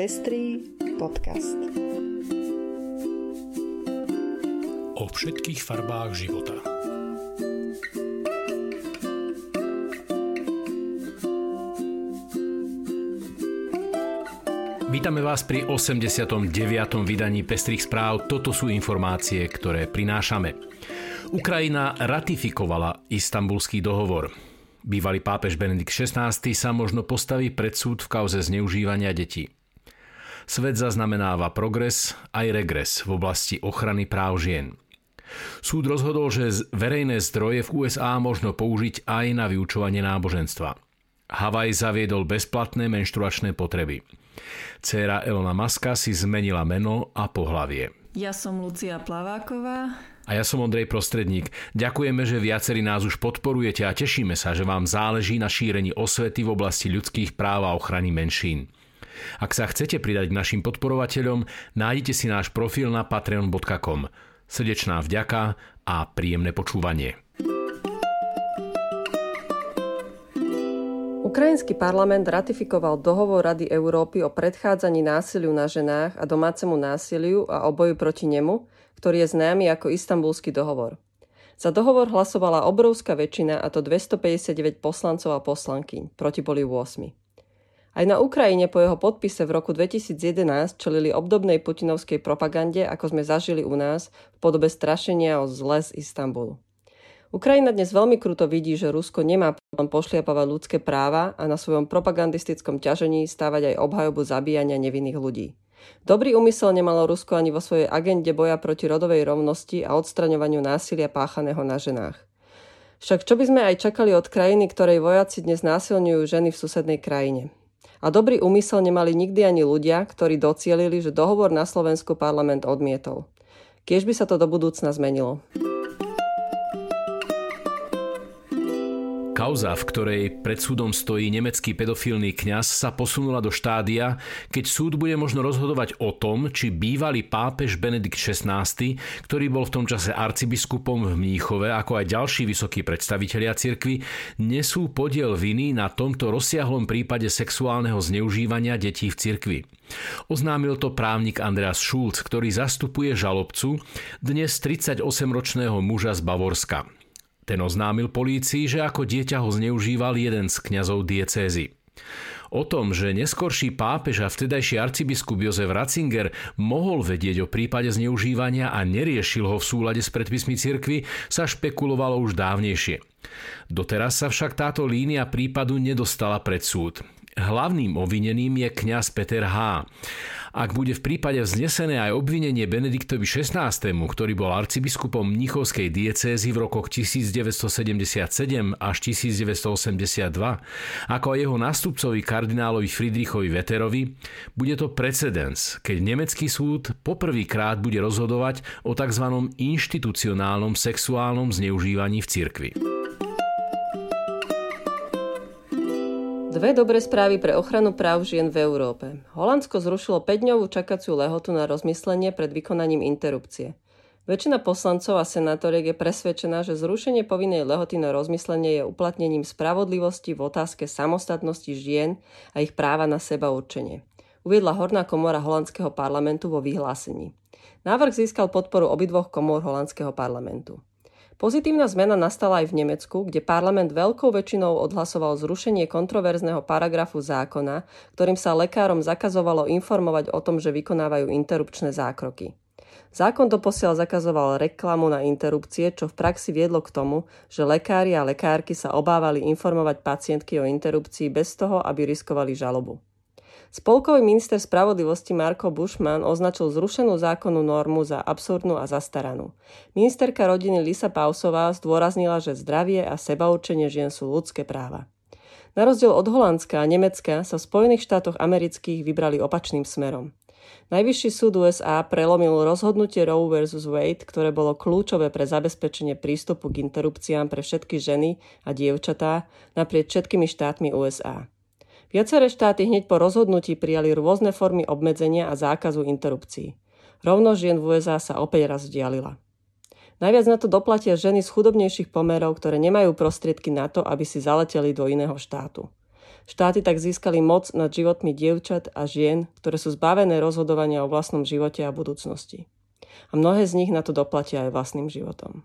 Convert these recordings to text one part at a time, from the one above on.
Pestrý podcast. O všetkých farbách života. Vítame vás pri 89. vydaní Pestrých správ. Toto sú informácie, ktoré prinášame. Ukrajina ratifikovala istambulský dohovor. Bývalý pápež Benedikt XVI sa možno postaví pred súd v kauze zneužívania detí. Svet zaznamenáva progres aj regres v oblasti ochrany práv žien. Súd rozhodol, že verejné zdroje v USA možno použiť aj na vyučovanie náboženstva. Havaj zaviedol bezplatné menštruačné potreby. Céra Elona Maska si zmenila meno a pohlavie. Ja som Lucia Plaváková. A ja som Ondrej Prostredník. Ďakujeme, že viacerí nás už podporujete a tešíme sa, že vám záleží na šírení osvety v oblasti ľudských práv a ochrany menšín. Ak sa chcete pridať k našim podporovateľom, nájdete si náš profil na patreon.com. Srdečná vďaka a príjemné počúvanie. Ukrajinský parlament ratifikoval dohovor Rady Európy o predchádzaní násiliu na ženách a domácemu násiliu a o boju proti nemu, ktorý je známy ako Istanbulský dohovor. Za dohovor hlasovala obrovská väčšina, a to 259 poslancov a poslankyň, proti boli 8. Aj na Ukrajine po jeho podpise v roku 2011 čelili obdobnej putinovskej propagande, ako sme zažili u nás, v podobe strašenia o zle z Istanbulu. Ukrajina dnes veľmi kruto vidí, že Rusko nemá problém pošliapovať ľudské práva a na svojom propagandistickom ťažení stávať aj obhajobu zabíjania nevinných ľudí. Dobrý úmysel nemalo Rusko ani vo svojej agende boja proti rodovej rovnosti a odstraňovaniu násilia páchaného na ženách. Však čo by sme aj čakali od krajiny, ktorej vojaci dnes násilňujú ženy v susednej krajine? A dobrý úmysel nemali nikdy ani ľudia, ktorí docielili, že dohovor na Slovensku parlament odmietol. Kiež by sa to do budúcna zmenilo. Kauza, v ktorej pred súdom stojí nemecký pedofilný kňaz, sa posunula do štádia, keď súd bude možno rozhodovať o tom, či bývalý pápež Benedikt XVI, ktorý bol v tom čase arcibiskupom v Mníchove, ako aj ďalší vysokí predstavitelia cirkvy, nesú podiel viny na tomto rozsiahlom prípade sexuálneho zneužívania detí v cirkvi. Oznámil to právnik Andreas Schulz, ktorý zastupuje žalobcu, dnes 38-ročného muža z Bavorska. Ten oznámil polícii, že ako dieťa ho zneužíval jeden z kňazov diecézy. O tom, že neskorší pápež a vtedajší arcibiskup Jozef Ratzinger mohol vedieť o prípade zneužívania a neriešil ho v súlade s predpismi cirkvy, sa špekulovalo už dávnejšie. Doteraz sa však táto línia prípadu nedostala pred súd. Hlavným obvineným je kňaz Peter H. Ak bude v prípade vznesené aj obvinenie Benediktovi XVI, ktorý bol arcibiskupom Mnichovskej diecézy v rokoch 1977 až 1982, ako aj jeho nástupcovi kardinálovi Friedrichovi Veterovi, bude to precedens, keď nemecký súd poprvýkrát bude rozhodovať o tzv. inštitucionálnom sexuálnom zneužívaní v cirkvi. Dve dobré správy pre ochranu práv žien v Európe. Holandsko zrušilo 5-dňovú čakaciu lehotu na rozmyslenie pred vykonaním interrupcie. Väčšina poslancov a senátoriek je presvedčená, že zrušenie povinnej lehoty na rozmyslenie je uplatnením spravodlivosti v otázke samostatnosti žien a ich práva na seba určenie. Uviedla Horná komora holandského parlamentu vo vyhlásení. Návrh získal podporu obidvoch komor holandského parlamentu. Pozitívna zmena nastala aj v Nemecku, kde parlament veľkou väčšinou odhlasoval zrušenie kontroverzného paragrafu zákona, ktorým sa lekárom zakazovalo informovať o tom, že vykonávajú interrupčné zákroky. Zákon doposiaľ zakazoval reklamu na interrupcie, čo v praxi viedlo k tomu, že lekári a lekárky sa obávali informovať pacientky o interrupcii bez toho, aby riskovali žalobu. Spolkový minister spravodlivosti Marko Bushman označil zrušenú zákonnú normu za absurdnú a zastaranú. Ministerka rodiny Lisa Pausová zdôraznila, že zdravie a sebaurčenie žien sú ľudské práva. Na rozdiel od Holandska a Nemecka sa v Spojených štátoch amerických vybrali opačným smerom. Najvyšší súd USA prelomil rozhodnutie Roe vs. Wade, ktoré bolo kľúčové pre zabezpečenie prístupu k interrupciám pre všetky ženy a dievčatá naprieč všetkými štátmi USA. Viaceré štáty hneď po rozhodnutí prijali rôzne formy obmedzenia a zákazu interrupcií. Rovnosť žien v USA sa opäť raz vzdialila. Najviac na to doplatia ženy z chudobnejších pomerov, ktoré nemajú prostriedky na to, aby si zaleteli do iného štátu. Štáty tak získali moc nad životmi dievčat a žien, ktoré sú zbavené rozhodovania o vlastnom živote a budúcnosti. A mnohé z nich na to doplatia aj vlastným životom.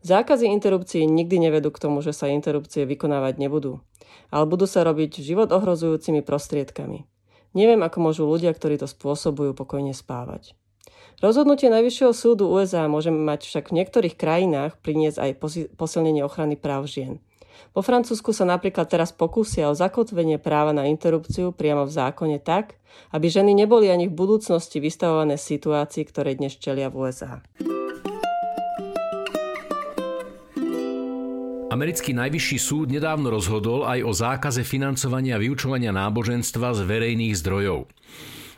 Zákazy interrupcií nikdy nevedú k tomu, že sa interrupcie vykonávať nebudú, ale budú sa robiť život ohrozujúcimi prostriedkami. Neviem, ako môžu ľudia, ktorí to spôsobujú, pokojne spávať. Rozhodnutie Najvyššieho súdu USA môže mať však v niektorých krajinách priniesť aj posilnenie ochrany práv žien. Po Francúzsku sa napríklad teraz pokúsia o zakotvenie práva na interrupciu priamo v zákone tak, aby ženy neboli ani v budúcnosti vystavované situácii, ktoré dnes čelia v USA. Americký najvyšší súd nedávno rozhodol aj o zákaze financovania vyučovania náboženstva z verejných zdrojov.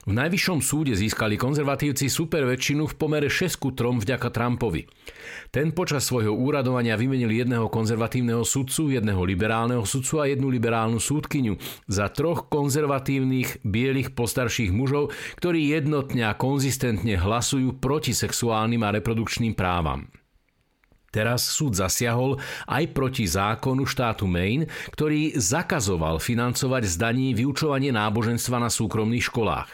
V najvyššom súde získali konzervatívci super väčšinu v pomere 6 ku 3 vďaka Trumpovi. Ten počas svojho úradovania vymenil jedného konzervatívneho sudcu, jedného liberálneho sudcu a jednu liberálnu súdkyňu za troch konzervatívnych bielých postarších mužov, ktorí jednotne a konzistentne hlasujú proti sexuálnym a reprodukčným právam. Teraz súd zasiahol aj proti zákonu štátu Maine, ktorý zakazoval financovať z daní vyučovanie náboženstva na súkromných školách.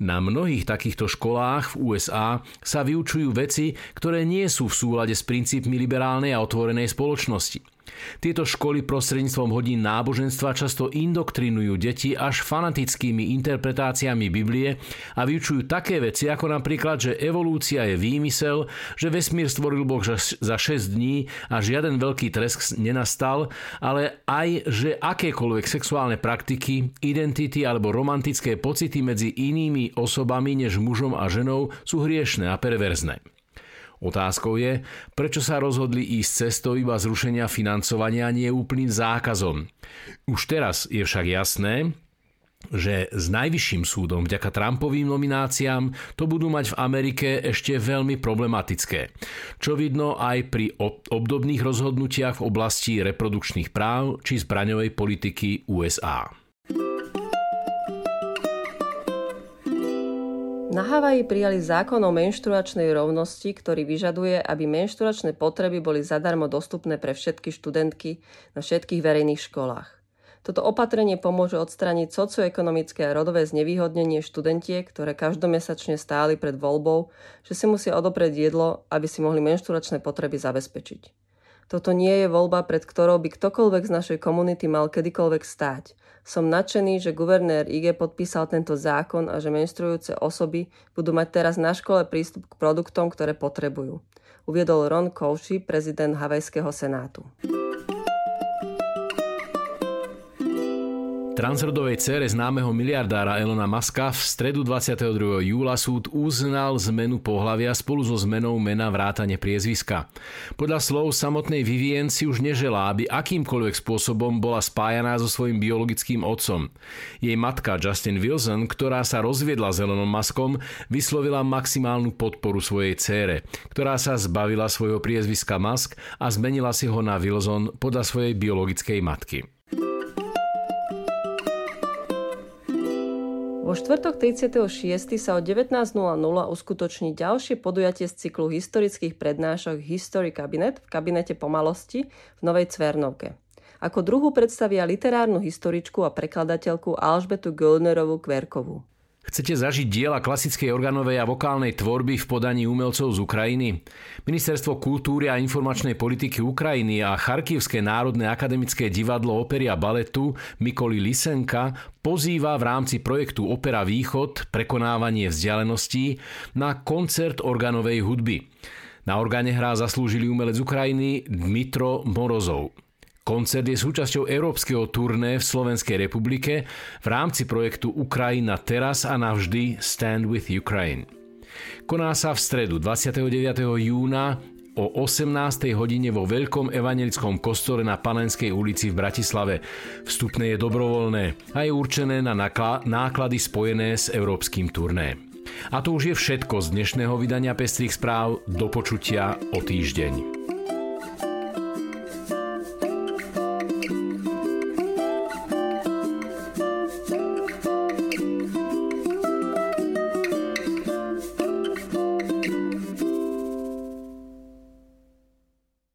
Na mnohých takýchto školách v USA sa vyučujú veci, ktoré nie sú v súlade s princípmi liberálnej a otvorenej spoločnosti. Tieto školy prostredníctvom hodín náboženstva často indoktrinujú deti až fanatickými interpretáciami Biblie a vyučujú také veci ako napríklad, že evolúcia je výmysel, že vesmír stvoril Boh za 6 dní a žiaden veľký tresk nenastal, ale aj, že akékoľvek sexuálne praktiky, identity alebo romantické pocity medzi inými osobami než mužom a ženou sú hriešne a perverzné. Otázkou je, prečo sa rozhodli ísť cestou iba zrušenia financovania nie úplným zákazom. Už teraz je však jasné, že s najvyšším súdom vďaka Trumpovým nomináciám to budú mať v Amerike ešte veľmi problematické. Čo vidno aj pri obdobných rozhodnutiach v oblasti reprodukčných práv či zbraňovej politiky USA. Na Havaji prijali zákon o menštruačnej rovnosti, ktorý vyžaduje, aby menštruačné potreby boli zadarmo dostupné pre všetky študentky na všetkých verejných školách. Toto opatrenie pomôže odstraniť socioekonomické a rodové znevýhodnenie študentiek, ktoré každomesačne stáli pred voľbou, že si musia odoprieť jedlo, aby si mohli menštruačné potreby zabezpečiť. Toto nie je voľba, pred ktorou by ktokoľvek z našej komunity mal kedykoľvek stáť – som nadšený, že guvernér IG podpísal tento zákon a že menstruujúce osoby budú mať teraz na škole prístup k produktom, ktoré potrebujú. Uviedol Ron Kouši, prezident Havajského senátu. Transrodovej cére známeho miliardára Elona Muska v stredu 22. júla súd uznal zmenu pohlavia spolu so zmenou mena vrátane priezviska. Podľa slov samotnej Vivien si už neželá, aby akýmkoľvek spôsobom bola spájaná so svojím biologickým otcom. Jej matka Justin Wilson, ktorá sa rozviedla s Elonom Muskom, vyslovila maximálnu podporu svojej cére, ktorá sa zbavila svojho priezviska Musk a zmenila si ho na Wilson podľa svojej biologickej matky. Vo štvrtok 36. sa o 19.00 uskutoční ďalšie podujatie z cyklu historických prednášok History Cabinet v kabinete pomalosti v Novej Cvernovke. Ako druhú predstavia literárnu historičku a prekladateľku Alžbetu Göllnerovú Kverkovú. Chcete zažiť diela klasickej organovej a vokálnej tvorby v podaní umelcov z Ukrajiny? Ministerstvo kultúry a informačnej politiky Ukrajiny a Charkivské národné akademické divadlo opery a baletu Mikoli Lisenka pozýva v rámci projektu Opera Východ prekonávanie vzdialeností na koncert organovej hudby. Na orgáne hrá zaslúžilý umelec Ukrajiny Dmitro Morozov. Koncert je súčasťou európskeho turné v Slovenskej republike v rámci projektu Ukrajina teraz a navždy Stand with Ukraine. Koná sa v stredu 29. júna o 18. hodine vo Veľkom evangelickom kostole na Panenskej ulici v Bratislave. Vstupné je dobrovoľné a je určené na náklady spojené s európskym turné. A to už je všetko z dnešného vydania Pestrých správ. Do počutia o týždeň.